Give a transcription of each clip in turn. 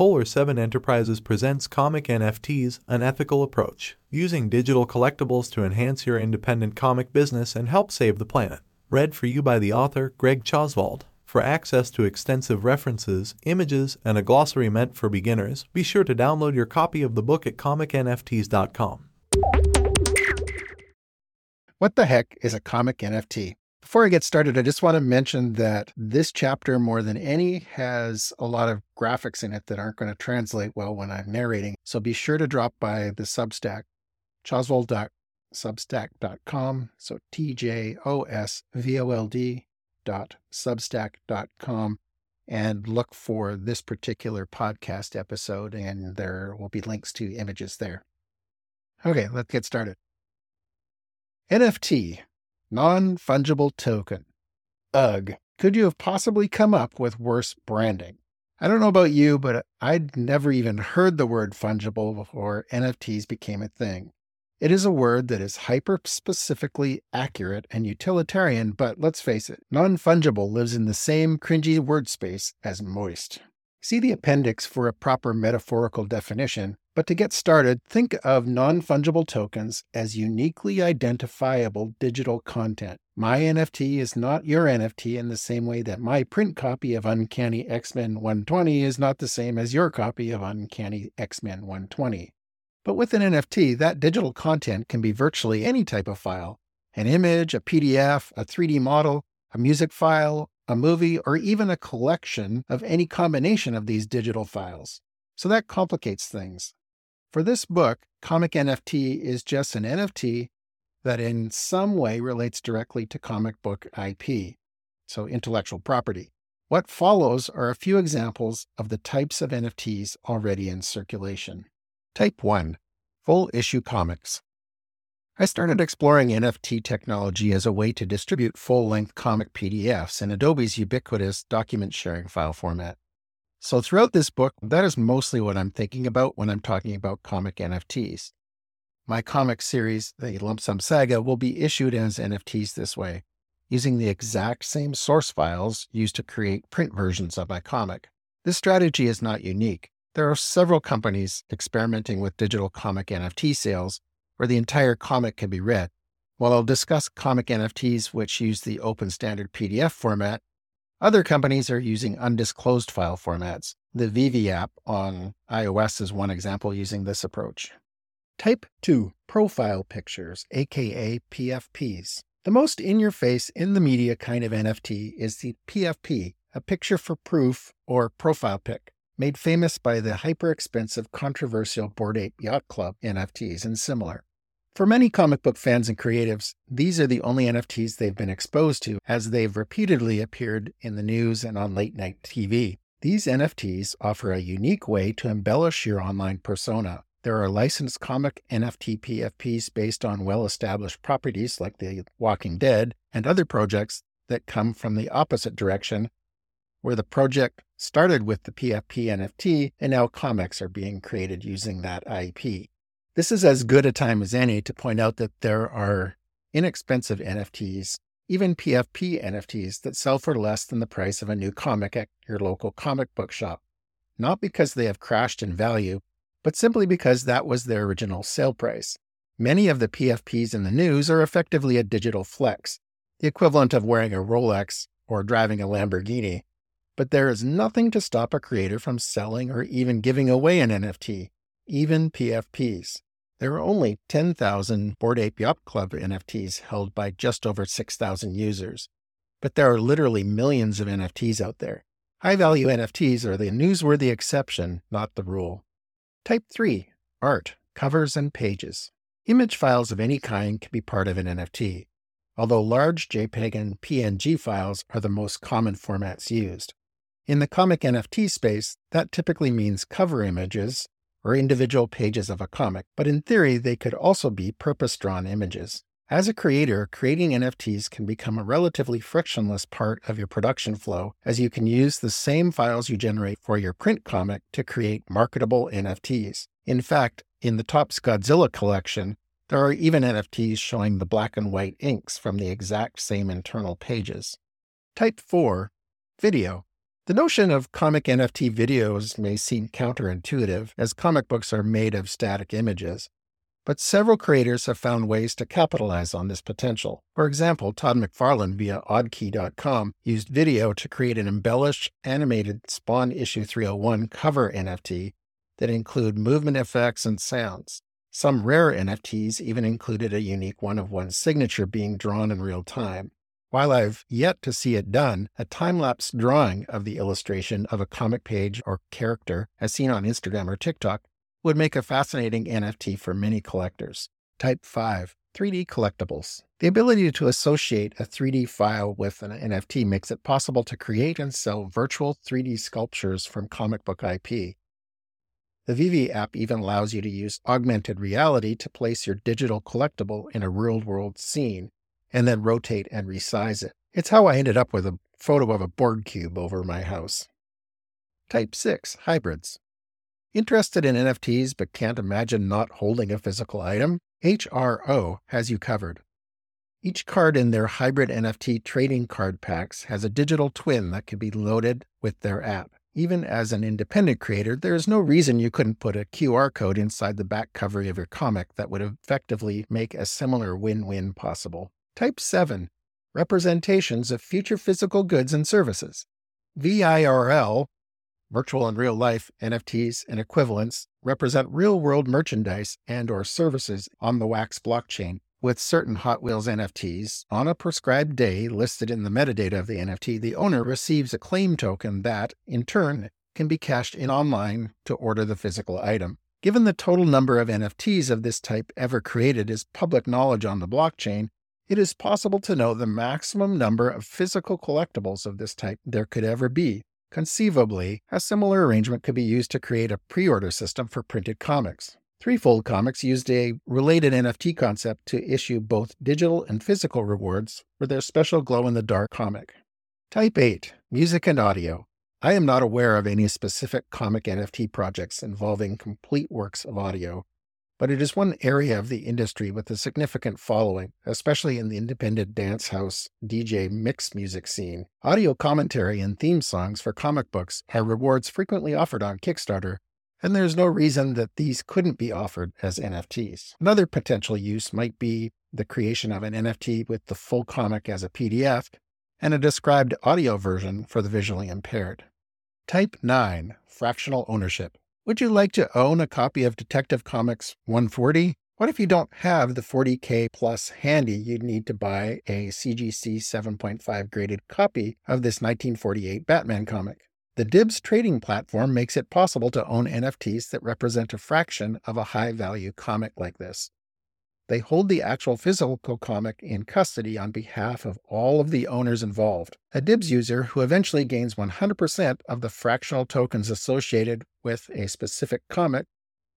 Polar 7 Enterprises presents Comic NFTs An Ethical Approach, using digital collectibles to enhance your independent comic business and help save the planet. Read for you by the author Greg Tjosvold. For access to extensive references, images, and a glossary meant for beginners, be sure to download your copy of the book at comicnfts.com. What the heck is a comic NFT? Before I get started, I just want to mention that this chapter, more than any, has a lot of graphics in it that aren't going to translate well when I'm narrating. So be sure to drop by the Substack, tjosvold.substack.com. So T J O S V O L D dot and look for this particular podcast episode, and there will be links to images there. Okay, let's get started. NFT Non fungible token. Ugh. Could you have possibly come up with worse branding? I don't know about you, but I'd never even heard the word fungible before NFTs became a thing. It is a word that is hyper specifically accurate and utilitarian, but let's face it, non fungible lives in the same cringy word space as moist. See the appendix for a proper metaphorical definition, but to get started, think of non fungible tokens as uniquely identifiable digital content. My NFT is not your NFT in the same way that my print copy of Uncanny X Men 120 is not the same as your copy of Uncanny X Men 120. But with an NFT, that digital content can be virtually any type of file an image, a PDF, a 3D model, a music file, a movie, or even a collection of any combination of these digital files. So that complicates things. For this book, Comic NFT is just an NFT that in some way relates directly to comic book IP, so intellectual property. What follows are a few examples of the types of NFTs already in circulation. Type 1 Full Issue Comics. I started exploring NFT technology as a way to distribute full length comic PDFs in Adobe's ubiquitous document sharing file format. So, throughout this book, that is mostly what I'm thinking about when I'm talking about comic NFTs. My comic series, The Lump Sum Saga, will be issued as NFTs this way, using the exact same source files used to create print versions of my comic. This strategy is not unique. There are several companies experimenting with digital comic NFT sales where the entire comic can be read. While I'll discuss comic NFTs which use the open standard PDF format, other companies are using undisclosed file formats. The VeVe app on iOS is one example using this approach. Type 2 Profile Pictures, aka PFPs. The most in your face, in the media kind of NFT is the PFP, a picture for proof or profile pic, made famous by the hyper expensive, controversial Bored Ape Yacht Club NFTs and similar. For many comic book fans and creatives, these are the only NFTs they've been exposed to, as they've repeatedly appeared in the news and on late night TV. These NFTs offer a unique way to embellish your online persona. There are licensed comic NFT PFPs based on well established properties like The Walking Dead and other projects that come from the opposite direction, where the project started with the PFP NFT and now comics are being created using that IP. This is as good a time as any to point out that there are inexpensive NFTs, even PFP NFTs, that sell for less than the price of a new comic at your local comic book shop. Not because they have crashed in value, but simply because that was their original sale price. Many of the PFPs in the news are effectively a digital flex, the equivalent of wearing a Rolex or driving a Lamborghini. But there is nothing to stop a creator from selling or even giving away an NFT, even PFPs. There are only 10,000 Bored Ape Yacht Club NFTs held by just over 6,000 users. But there are literally millions of NFTs out there. High value NFTs are the newsworthy exception, not the rule. Type 3 Art, Covers, and Pages. Image files of any kind can be part of an NFT, although large JPEG and PNG files are the most common formats used. In the comic NFT space, that typically means cover images, or individual pages of a comic, but in theory, they could also be purpose drawn images. As a creator, creating NFTs can become a relatively frictionless part of your production flow, as you can use the same files you generate for your print comic to create marketable NFTs. In fact, in the Topps Godzilla collection, there are even NFTs showing the black and white inks from the exact same internal pages. Type 4 Video The notion of comic NFT videos may seem counterintuitive, as comic books are made of static images. But several creators have found ways to capitalize on this potential. For example, Todd McFarlane via Oddkey.com used video to create an embellished, animated Spawn Issue 301 cover NFT that include movement effects and sounds. Some rare NFTs even included a unique one of one's signature being drawn in real time. While I've yet to see it done, a time lapse drawing of the illustration of a comic page or character, as seen on Instagram or TikTok, would make a fascinating NFT for many collectors. Type 5 3D collectibles. The ability to associate a 3D file with an NFT makes it possible to create and sell virtual 3D sculptures from comic book IP. The VeVe app even allows you to use augmented reality to place your digital collectible in a real world scene and then rotate and resize it. It's how I ended up with a photo of a Borg cube over my house. Type 6 Hybrids. Interested in NFTs but can't imagine not holding a physical item? HRO has you covered. Each card in their hybrid NFT trading card packs has a digital twin that can be loaded with their app. Even as an independent creator, there is no reason you couldn't put a QR code inside the back cover of your comic that would effectively make a similar win win possible. Type 7 Representations of future physical goods and services. VIRL, virtual and real life NFTs and equivalents, represent real world merchandise and or services on the Wax blockchain. With certain Hot Wheels NFTs, on a prescribed day listed in the metadata of the NFT, the owner receives a claim token that, in turn, can be cashed in online to order the physical item. Given the total number of NFTs of this type ever created is public knowledge on the blockchain, it is possible to know the maximum number of physical collectibles of this type there could ever be. Conceivably, a similar arrangement could be used to create a pre order system for printed comics. Threefold Comics used a related NFT concept to issue both digital and physical rewards for their special glow in the dark comic. Type 8 Music and Audio. I am not aware of any specific comic NFT projects involving complete works of audio, but it is one area of the industry with a significant following, especially in the independent dance house DJ mix music scene. Audio commentary and theme songs for comic books are rewards frequently offered on Kickstarter, and there's no reason that these couldn't be offered as NFTs. Another potential use might be the creation of an NFT with the full comic as a PDF and a described audio version for the visually impaired. Type 9 Fractional Ownership. Would you like to own a copy of Detective Comics 140? What if you don't have the 40K plus handy? You'd need to buy a CGC 7.5 graded copy of this 1948 Batman comic. The Dibbs trading platform makes it possible to own NFTs that represent a fraction of a high value comic like this. They hold the actual physical comic in custody on behalf of all of the owners involved. A Dibbs user who eventually gains 100% of the fractional tokens associated with a specific comic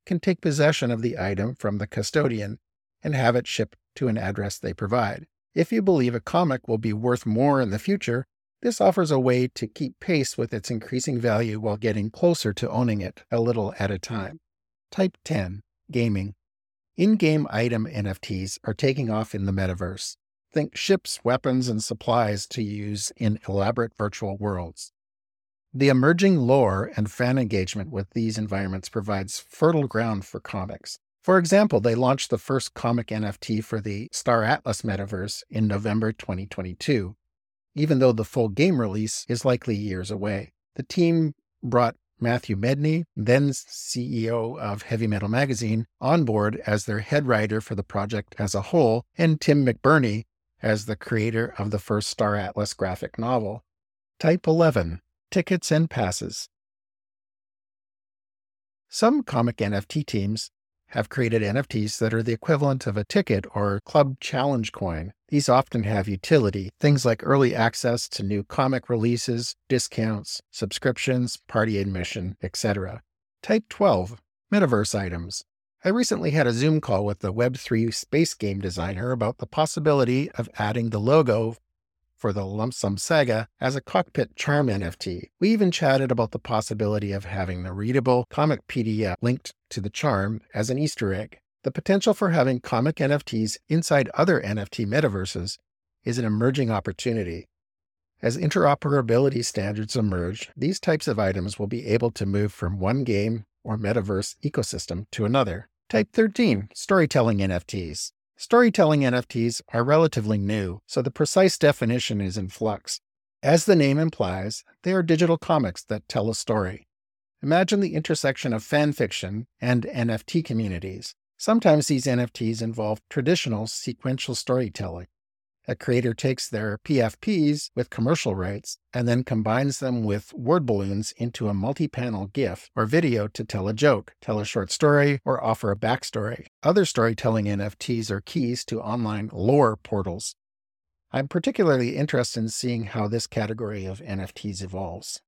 can take possession of the item from the custodian and have it shipped to an address they provide. If you believe a comic will be worth more in the future, this offers a way to keep pace with its increasing value while getting closer to owning it a little at a time. Type 10 Gaming in game item NFTs are taking off in the metaverse. Think ships, weapons, and supplies to use in elaborate virtual worlds. The emerging lore and fan engagement with these environments provides fertile ground for comics. For example, they launched the first comic NFT for the Star Atlas metaverse in November 2022, even though the full game release is likely years away. The team brought Matthew Medney, then CEO of Heavy Metal Magazine, on board as their head writer for the project as a whole, and Tim McBurney as the creator of the first Star Atlas graphic novel. Type 11 Tickets and Passes. Some comic NFT teams have created NFTs that are the equivalent of a ticket or club challenge coin. These often have utility, things like early access to new comic releases, discounts, subscriptions, party admission, etc. Type 12 Metaverse items. I recently had a Zoom call with the Web3 space game designer about the possibility of adding the logo for the Lump Sum Saga as a cockpit charm NFT. We even chatted about the possibility of having the readable comic PDF linked to the charm as an Easter egg. The potential for having comic NFTs inside other NFT metaverses is an emerging opportunity. As interoperability standards emerge, these types of items will be able to move from one game or metaverse ecosystem to another. Type 13 Storytelling NFTs. Storytelling NFTs are relatively new, so the precise definition is in flux. As the name implies, they are digital comics that tell a story. Imagine the intersection of fan fiction and NFT communities. Sometimes these NFTs involve traditional sequential storytelling. A creator takes their PFPs with commercial rights and then combines them with word balloons into a multi panel GIF or video to tell a joke, tell a short story, or offer a backstory. Other storytelling NFTs are keys to online lore portals. I'm particularly interested in seeing how this category of NFTs evolves.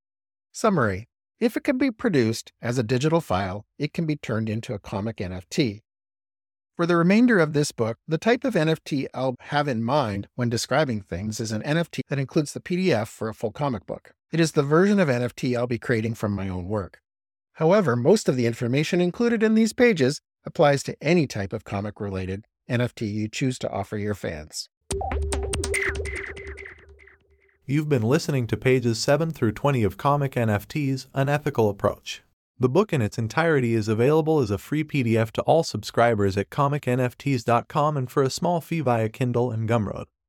Summary If it can be produced as a digital file, it can be turned into a comic NFT. For the remainder of this book, the type of NFT I'll have in mind when describing things is an NFT that includes the PDF for a full comic book. It is the version of NFT I'll be creating from my own work. However, most of the information included in these pages applies to any type of comic related NFT you choose to offer your fans. You've been listening to pages 7 through 20 of Comic NFTs An Ethical Approach. The book in its entirety is available as a free PDF to all subscribers at comicnfts.com and for a small fee via Kindle and Gumroad.